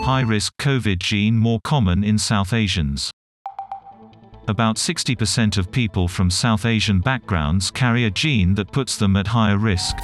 high-risk COVID gene more common in South Asians. About 60% of people from South Asian backgrounds carry a gene that puts them at higher risk.